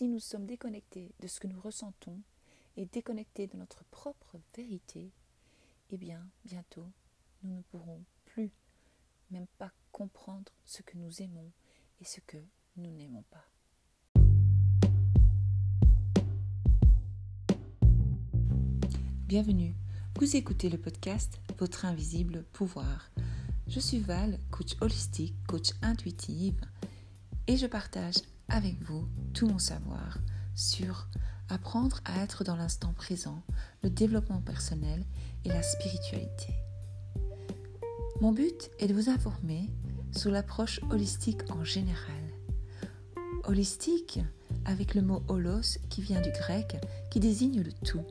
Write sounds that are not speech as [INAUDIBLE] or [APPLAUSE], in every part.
si nous sommes déconnectés de ce que nous ressentons et déconnectés de notre propre vérité, eh bien, bientôt, nous ne pourrons plus même pas comprendre ce que nous aimons et ce que nous n'aimons pas. Bienvenue, vous écoutez le podcast Votre invisible pouvoir. Je suis Val, coach holistique, coach intuitive, et je partage avec vous tout mon savoir sur apprendre à être dans l'instant présent, le développement personnel et la spiritualité. Mon but est de vous informer sur l'approche holistique en général. Holistique avec le mot holos qui vient du grec qui désigne le tout.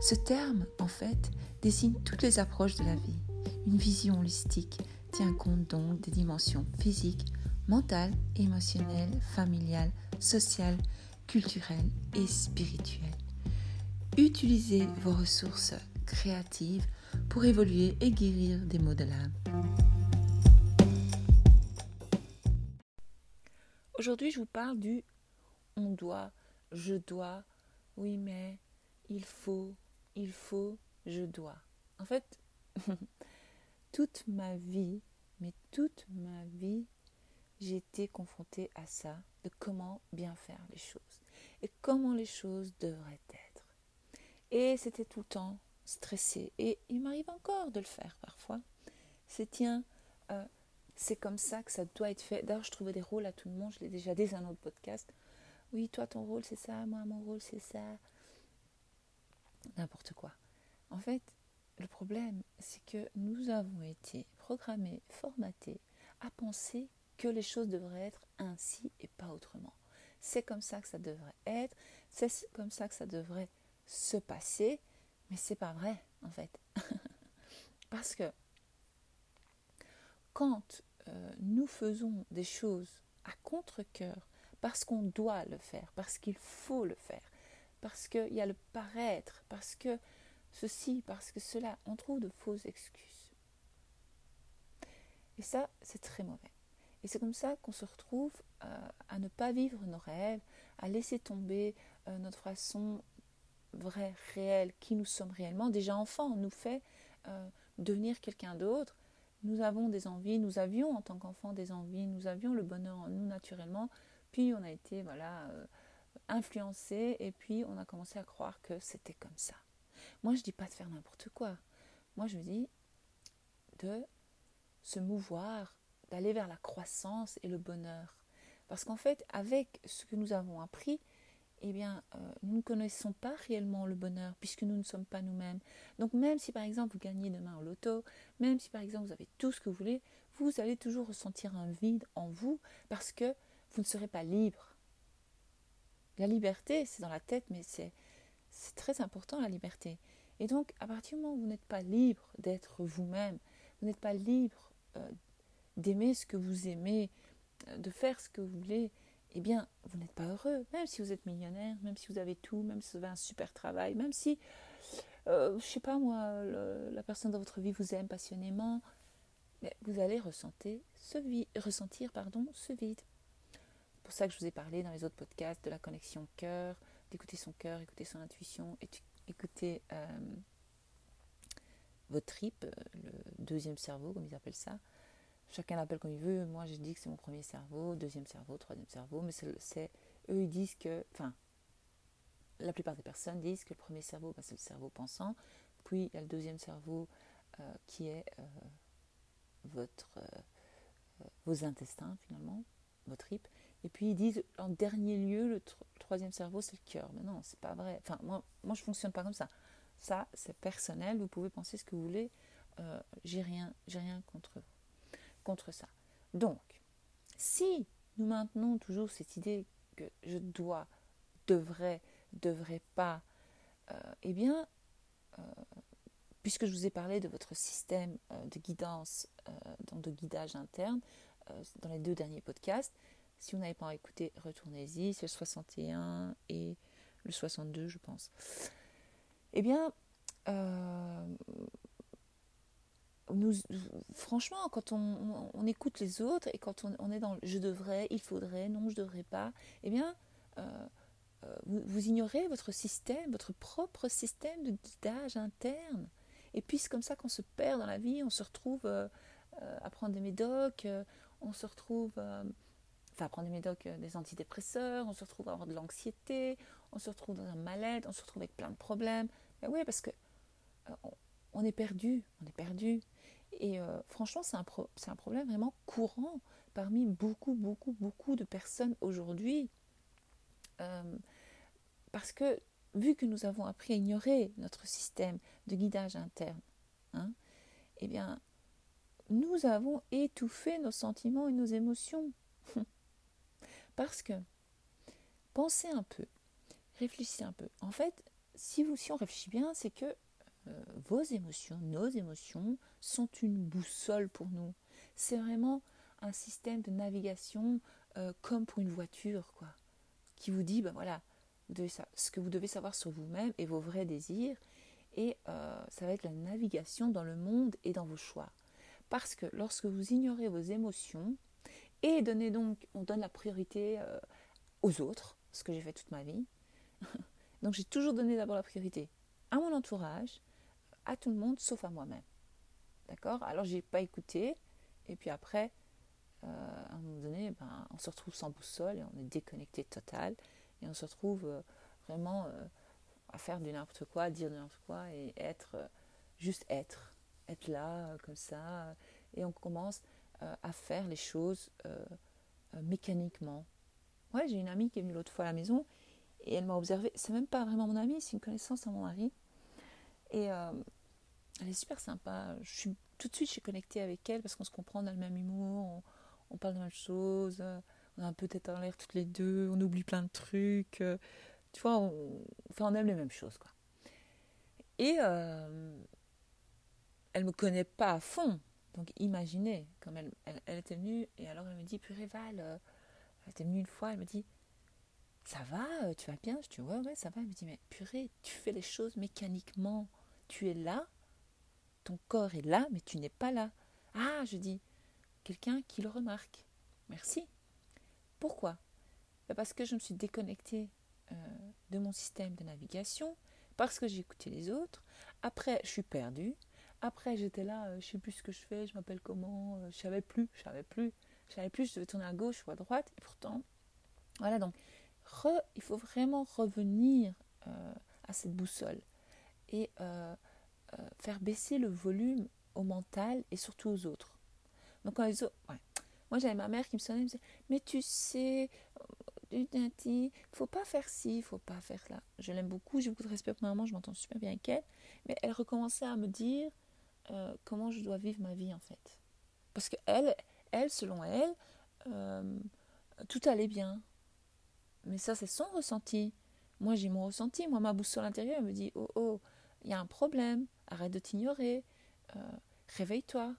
Ce terme, en fait, désigne toutes les approches de la vie. Une vision holistique tient compte donc des dimensions physiques, mentales, émotionnelles, familiales, sociales, culturelles et spirituelles. Utilisez vos ressources créatives pour évoluer et guérir des maux de l'âme. Aujourd'hui, je vous parle du on doit, je dois, oui mais, il faut, il faut, je dois. En fait, [LAUGHS] toute ma vie, mais toute ma vie, j'ai été confrontée à ça, de comment bien faire les choses et comment les choses devraient être. Et c'était tout le temps stressé. Et il m'arrive encore de le faire parfois. C'est tiens, euh, c'est comme ça que ça doit être fait. D'ailleurs, je trouvais des rôles à tout le monde, je l'ai déjà dit dans un autre podcast. Oui, toi, ton rôle, c'est ça, moi, mon rôle, c'est ça. N'importe quoi. En fait, le problème, c'est que nous avons été programmés, formatés à penser que les choses devraient être ainsi et pas autrement. C'est comme ça que ça devrait être, c'est comme ça que ça devrait se passer, mais c'est pas vrai en fait. [LAUGHS] Parce que quand euh, nous faisons des choses à contre-coeur, parce qu'on doit le faire, parce qu'il faut le faire, parce qu'il y a le paraître, parce que ceci, parce que cela, on trouve de fausses excuses. Et ça, c'est très mauvais. Et c'est comme ça qu'on se retrouve euh, à ne pas vivre nos rêves, à laisser tomber euh, notre façon vraie, réelle, qui nous sommes réellement. Déjà enfant, on nous fait euh, devenir quelqu'un d'autre. Nous avons des envies, nous avions en tant qu'enfant des envies, nous avions le bonheur en nous naturellement, puis on a été voilà influencé et puis on a commencé à croire que c'était comme ça. Moi, je dis pas de faire n'importe quoi. Moi, je dis de se mouvoir, d'aller vers la croissance et le bonheur. Parce qu'en fait, avec ce que nous avons appris, eh bien, euh, nous ne connaissons pas réellement le bonheur puisque nous ne sommes pas nous-mêmes. Donc même si par exemple vous gagnez demain au loto, même si par exemple vous avez tout ce que vous voulez, vous allez toujours ressentir un vide en vous parce que vous ne serez pas libre. La liberté, c'est dans la tête, mais c'est très important la liberté. Et donc, à partir du moment où vous n'êtes pas libre d'être vous-même, vous n'êtes pas libre euh, d'aimer ce que vous aimez, euh, de faire ce que vous voulez, eh bien, vous n'êtes pas heureux. Même si vous êtes millionnaire, même si vous avez tout, même si vous avez un super travail, même si, euh, je sais pas moi, la personne dans votre vie vous aime passionnément, mais vous allez ressentir ce, vide. C'est pour ça que je vous ai parlé dans les autres podcasts de la connexion cœur, d'écouter son cœur, écouter son intuition, écouter euh, votre trip, euh, le deuxième cerveau, comme ils appellent ça. Chacun l'appelle comme il veut. Moi, j'ai dit que c'est mon premier cerveau, deuxième cerveau, troisième cerveau. Mais c'est, eux, ils disent que, enfin, la plupart des personnes disent que le premier cerveau, ben, c'est le cerveau pensant. Puis il y a le deuxième cerveau euh, qui est votre, vos intestins finalement, votre trip. Et puis ils disent en dernier lieu, le, troisième cerveau, c'est le cœur. Mais non, c'est pas vrai. Enfin, moi, moi je fonctionne pas comme ça. Ça, c'est personnel. Vous pouvez penser ce que vous voulez. Euh, j'ai rien, j'ai rien contre contre ça. Donc, si nous maintenons toujours cette idée que je dois, devrais, devrais pas, euh, eh bien, euh, puisque je vous ai parlé de votre système de guidance, de guidage interne, dans les deux derniers podcasts, si vous n'avez pas écouté, retournez-y. C'est le 61 et le 62, je pense. Eh bien, euh, franchement, quand on, écoute les autres et quand on, est dans je devrais, il faudrait, non, je devrais pas, eh bien, euh, vous, ignorez votre système, votre propre système de guidage interne. Et puis c'est comme ça qu'on se perd dans la vie, on se retrouve à prendre des médocs, on se retrouve enfin, à prendre des médocs, des antidépresseurs, on se retrouve à avoir de l'anxiété, on se retrouve dans un mal-être, on se retrouve avec plein de problèmes. Mais oui, parce que on est perdu, on est perdu. Et euh, franchement, c'est un, un, problème vraiment courant parmi beaucoup, beaucoup, beaucoup de personnes aujourd'hui. Euh, parce que vu que nous avons appris à ignorer notre système de guidage interne, hein, eh bien, nous avons étouffé nos sentiments et nos émotions. [LAUGHS] Parce que, pensez un peu, réfléchissez un peu. En fait, si, vous, si on réfléchit bien, c'est que vos émotions, nos émotions, sont une boussole pour nous. C'est vraiment un système de navigation euh, comme pour une voiture, quoi, qui vous dit, ben voilà, ce que vous devez savoir sur vous-même et vos vrais désirs, et euh, ça va être la navigation dans le monde et dans vos choix. Parce que lorsque vous ignorez vos émotions, et donnez donc, on donne la priorité aux autres, ce que j'ai fait toute ma vie. [LAUGHS] donc j'ai toujours donné d'abord la priorité à mon entourage, à tout le monde sauf à moi-même. D'accord? Alors j'ai pas écouté, et puis après, euh, à un moment donné, ben, on se retrouve sans boussole et on est déconnecté total, et on se retrouve euh, vraiment euh, à faire du n'importe quoi, dire du n'importe quoi, et être, juste être, être là comme ça, et on commence à faire les choses mécaniquement. Ouais, j'ai une amie qui est venue l'autre fois à la maison, et elle m'a observé, c'est même pas vraiment mon amie, c'est une connaissance à mon mari. Et elle est super sympa. Je suis, tout de suite, je suis connectée avec elle parce qu'on se comprend, on a le même humour, on, parle de la même chose, on a un peu tête en l'air toutes les deux, on oublie plein de trucs. Euh, tu vois, on, enfin, on aime les mêmes choses. Quoi. Et euh, elle me connaît pas à fond. Donc imaginez, comme elle, elle, était venue, et alors elle me dit, purée Val, elle était venue une fois, elle me dit, ça va, tu vas bien? Je dis, ouais, ouais, ça va. Elle me dit, mais purée, tu fais les choses mécaniquement tu es là, ton corps est là, mais tu n'es pas là. Ah, je dis, quelqu'un qui le remarque. Merci. Pourquoi? Ben, Parce que je me suis déconnectée euh, de mon système de navigation, parce que j'ai écouté les autres. Après, je suis perdue. Après, j'étais là, euh, je ne sais plus ce que je fais, je m'appelle comment, euh, je savais plus, je savais plus, je savais plus, je devais tourner à gauche ou à droite. Et pourtant, voilà, donc, il faut vraiment revenir à cette boussole et euh, euh, faire baisser le volume au mental et surtout aux autres. Donc quand les autres, Moi j'avais ma mère qui me sonnait, me disait, mais tu sais, il euh, faut pas faire ci, faut pas faire là. Je l'aime beaucoup, j'ai beaucoup de respect pour ma maman, je m'entends super bien avec elle, mais elle recommençait à me dire comment je dois vivre ma vie en fait. Parce que elle, elle selon elle, tout allait bien. Mais ça, c'est son ressenti. Moi, j'ai mon ressenti. Moi, ma boussole intérieure, elle me dit Oh, oh, il y a un problème, arrête de t'ignorer, euh, réveille-toi.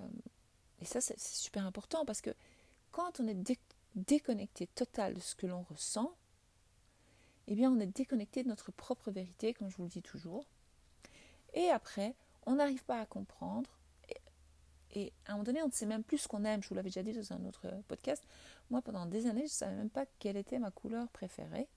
Euh, et ça, c'est super important parce que quand on est déconnecté total de ce que l'on ressent, eh bien, on est déconnecté de notre propre vérité, comme je vous le dis toujours. Et après, on n'arrive pas à comprendre. Et, à un moment donné, on ne sait même plus ce qu'on aime. Je vous l'avais déjà dit dans un autre podcast. Moi, pendant des années, je ne savais même pas quelle était ma couleur préférée.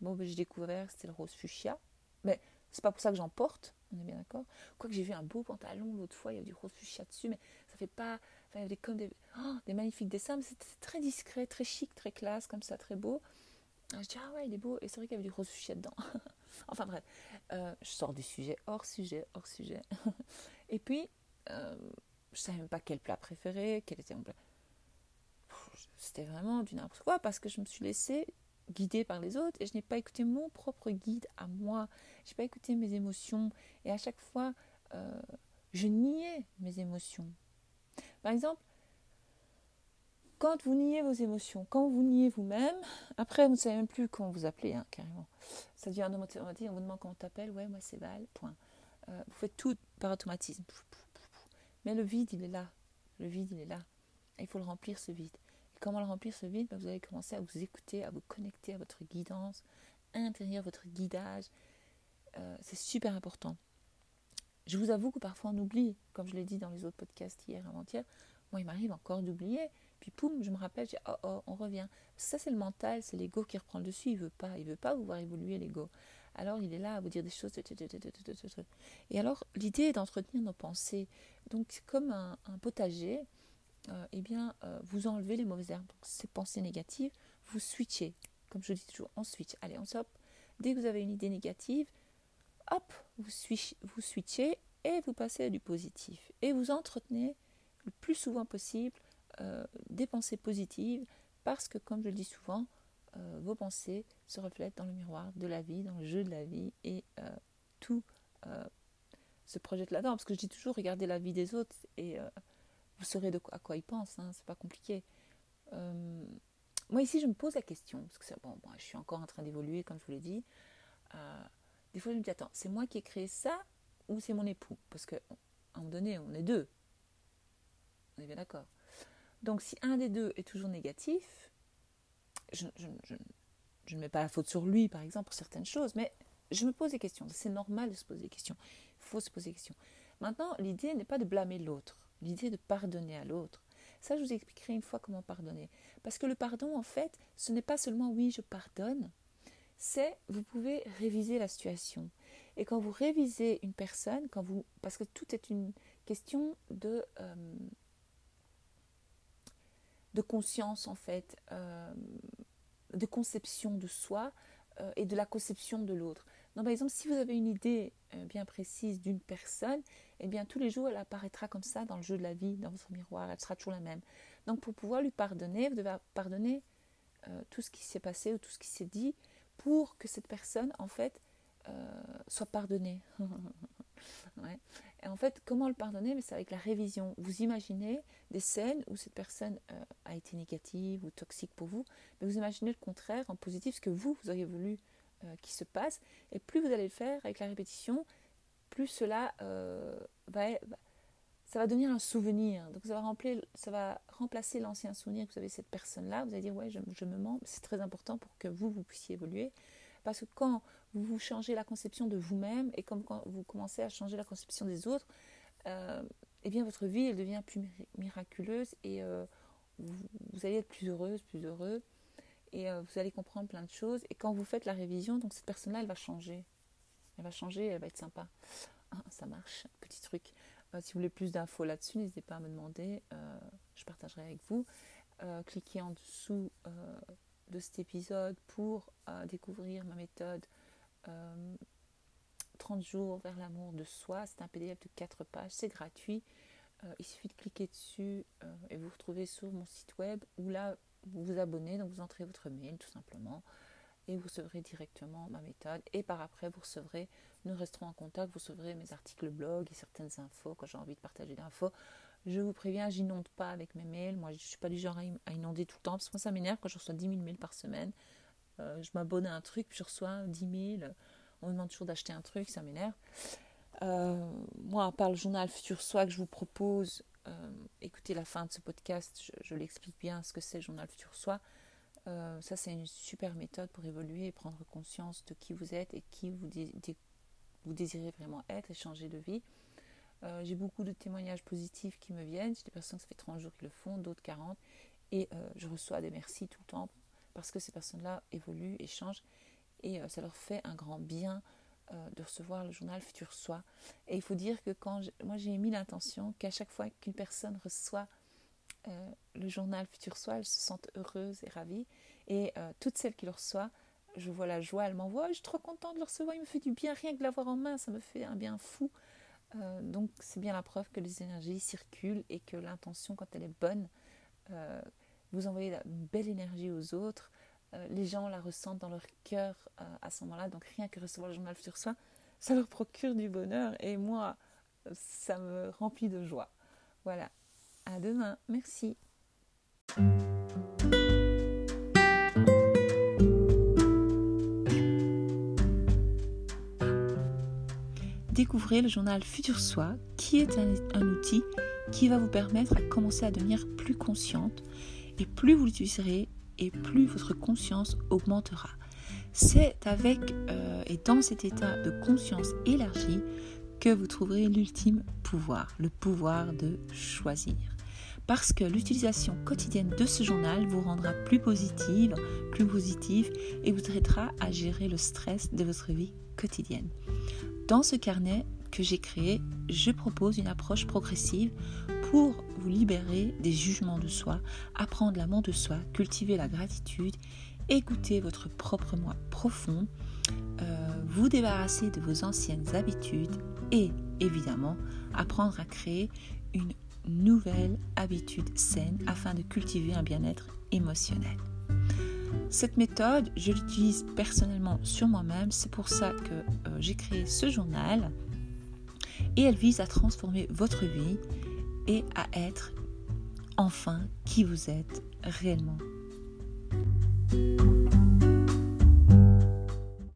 Bon, ben, j'ai découvert que c'était le rose fuchsia. Mais c'est pas pour ça que j'en porte, on est bien d'accord. Quoique j'ai vu un beau pantalon l'autre fois, il y a du rose fuchsia dessus, mais ça fait pas. Enfin, il y avait comme des, oh, des magnifiques dessins, mais c'était très discret, très chic, très classe, comme ça, très beau. je dis, ah ouais, il est beau. Et c'est vrai qu'il y avait du rose fuchsia dedans. [LAUGHS] enfin bref, euh, je sors du sujet, hors sujet, hors sujet. [LAUGHS] Et puis, euh, je savais même pas quel plat préféré, quel était mon plat. C'était vraiment du n'importe quoi parce que je me suis laissée guidée par les autres et je n'ai pas écouté mon propre guide à moi. Je n'ai pas écouté mes émotions et à chaque fois, euh, je niais mes émotions. Par exemple, quand vous niez vos émotions, quand vous niez vous-même, après vous ne savez même plus comment vous appelez, hein, carrément. Ça devient un automatisme, on vous demande comment t'appelles, ouais, moi c'est Val, point. Euh, vous faites tout par automatisme. Mais le vide, il est là. Le vide, il est là. il faut le remplir, ce vide comment le remplir ce vide? Ben, Vous allez commencer à vous écouter, à vous connecter à votre guidance intérieure, votre guidage. Euh, c'est super important. Je vous avoue que parfois on oublie, comme je l'ai dit dans les autres podcasts hier, avant-hier. Moi, il m'arrive encore d'oublier. Puis poum, je me rappelle, oh, oh, on revient. Ça, c'est le mental, c'est l'ego qui reprend le dessus. Il veut pas, il veut pas vous voir évoluer l'ego. Alors il est là à vous dire des choses. Et alors l'idée est d'entretenir nos pensées. Donc comme un, potager, euh, eh bien euh, vous enlevez les mauvaises herbes. Ces pensées négatives, vous switchez. Comme je dis toujours, on switch. Allez, on hop. Dès que vous avez une idée négative, hop, vous, switchez et vous passez à du positif. Et vous entretenez le plus souvent possible euh, des pensées positives parce que, comme je le dis souvent, vos pensées se reflètent dans le miroir de la vie, dans le jeu de la vie et tout se projette là-dedans. Parce que je dis toujours, regardez la vie des autres et vous saurez de à quoi ils pensent. Hein, c'est pas compliqué. moi ici, je me pose la question parce que je suis encore en train d'évoluer, comme je vous l'ai dit. des fois, je me dis attends, c'est moi qui ai créé ça ou c'est mon époux? Parce qu'à un moment donné, on est deux. On est bien d'accord. Donc si un des deux est toujours négatif, je, ne mets pas la faute sur lui, par exemple, pour certaines choses, mais je me pose des questions. C'est normal de se poser des questions. Il faut se poser des questions. Maintenant, l'idée n'est pas de blâmer l'autre. L'idée de pardonner à l'autre. Ça, je vous expliquerai une fois comment pardonner. Parce que le pardon, en fait, ce n'est pas seulement oui, je pardonne, c'est vous pouvez réviser la situation. Et quand vous révisez une personne, quand vous, parce que tout est une question de, euh, de conscience en fait, euh, de conception de soi euh, et de la conception de l'autre. Donc par exemple, si vous avez une idée bien précise d'une personne, eh bien tous les jours elle apparaîtra comme ça dans le jeu de la vie, dans votre miroir, elle sera toujours la même. Donc pour pouvoir lui pardonner, vous devez pardonner tout ce qui s'est passé ou tout ce qui s'est dit pour que cette personne en fait euh, soit pardonné. [LAUGHS] Et en fait, comment le pardonner? C'est avec la révision. Vous imaginez des scènes où cette personne euh, a été négative ou toxique pour vous, mais vous imaginez le contraire en positif, ce que vous, vous auriez voulu euh, qu'il se passe. Et plus vous allez le faire avec la répétition, plus cela va, ça va devenir un souvenir. Donc ça va, ça va remplacer l'ancien souvenir que vous avez cette personne-là. Vous allez dire, ouais, je, me mens. C'est très important pour que vous, vous puissiez évoluer. Parce que quand vous changez la conception de vous-même et comme quand vous commencez à changer la conception des autres, euh, eh bien votre vie elle devient plus miraculeuse et euh, vous, allez être plus heureuse, plus heureux et euh, vous allez comprendre plein de choses. Et quand vous faites la révision, donc cette personne-là, elle va changer. Elle va changer, elle va être sympa. Ah, ça marche, petit truc. si vous voulez plus d'infos là-dessus, n'hésitez pas à me demander. je partagerai avec vous. cliquez en dessous de cet épisode pour découvrir ma méthode 30 euh, jours vers l'amour de soi. C'est un PDF de 4 pages, c'est gratuit. Euh, il suffit de cliquer dessus euh, et vous retrouvez sur mon site web où là vous vous abonnez, donc vous entrez votre mail tout simplement et vous recevrez directement ma méthode. Et par après, vous recevrez, nous resterons en contact, vous recevrez mes articles blog et certaines infos quand j'ai envie de partager d'infos. Je vous préviens, j'inonde pas avec mes mails. Moi, je ne suis pas du genre à inonder tout le temps parce que moi, ça m'énerve quand je reçois 10 000 mails par semaine. Euh, je m'abonne à un truc, puis je reçois 10 000. On me demande toujours d'acheter un truc, ça m'énerve. Euh, moi, à part le journal Futur Soi que je vous propose, euh, écoutez la fin de ce podcast, je, l'explique bien ce que c'est le journal Futur Soi. Ça, c'est une super méthode pour évoluer et prendre conscience de qui vous êtes et qui vous, vous désirez vraiment être et changer de vie. j'ai beaucoup de témoignages positifs qui me viennent. J'ai des personnes, ça fait 30 jours qu'ils le font, d'autres 40. Et je reçois des merci tout le temps parce que ces personnes-là évoluent et changent et euh, ça leur fait un grand bien euh, de recevoir le journal Futur Soi. Et il faut dire que quand moi j'ai mis l'intention qu'à chaque fois qu'une personne reçoit euh, le journal Futur Soi, elle se sente heureuse et ravie. Et toutes celles qui le reçoivent, je vois la joie, elle m'envoie, je suis trop contente de le recevoir, il me fait du bien rien que de l'avoir en main, ça me fait un bien fou. donc c'est bien la preuve que les énergies circulent et que l'intention, quand elle est bonne, vous envoyez la belle énergie aux autres. Euh, les gens la ressentent dans leur cœur euh, à ce moment-là. Donc rien que recevoir le journal sur soi, ça leur procure du bonheur. Et moi, ça me remplit de joie. Voilà. À demain. Merci. Découvrez le journal Futur Soi, qui est un outil qui va vous permettre à commencer à devenir plus consciente et plus vous l'utiliserez, et plus votre conscience augmentera. C'est avec euh, et dans cet état de conscience élargie que vous trouverez l'ultime pouvoir, le pouvoir de choisir. Parce que l'utilisation quotidienne de ce journal vous rendra plus positive, plus positive et vous aidera à gérer le stress de votre vie quotidienne. Dans ce carnet que j'ai créé, je propose une approche progressive pour vous libérer des jugements de soi, apprendre l'amour de soi, cultiver la gratitude, écouter votre propre moi profond, euh, vous débarrasser de vos anciennes habitudes et évidemment apprendre à créer une nouvelle habitude saine afin de cultiver un bien-être émotionnel. Cette méthode, je l'utilise personnellement sur moi-même, c'est pour ça que euh, j'ai créé ce journal et elle vise à transformer votre vie et à être enfin qui vous êtes réellement.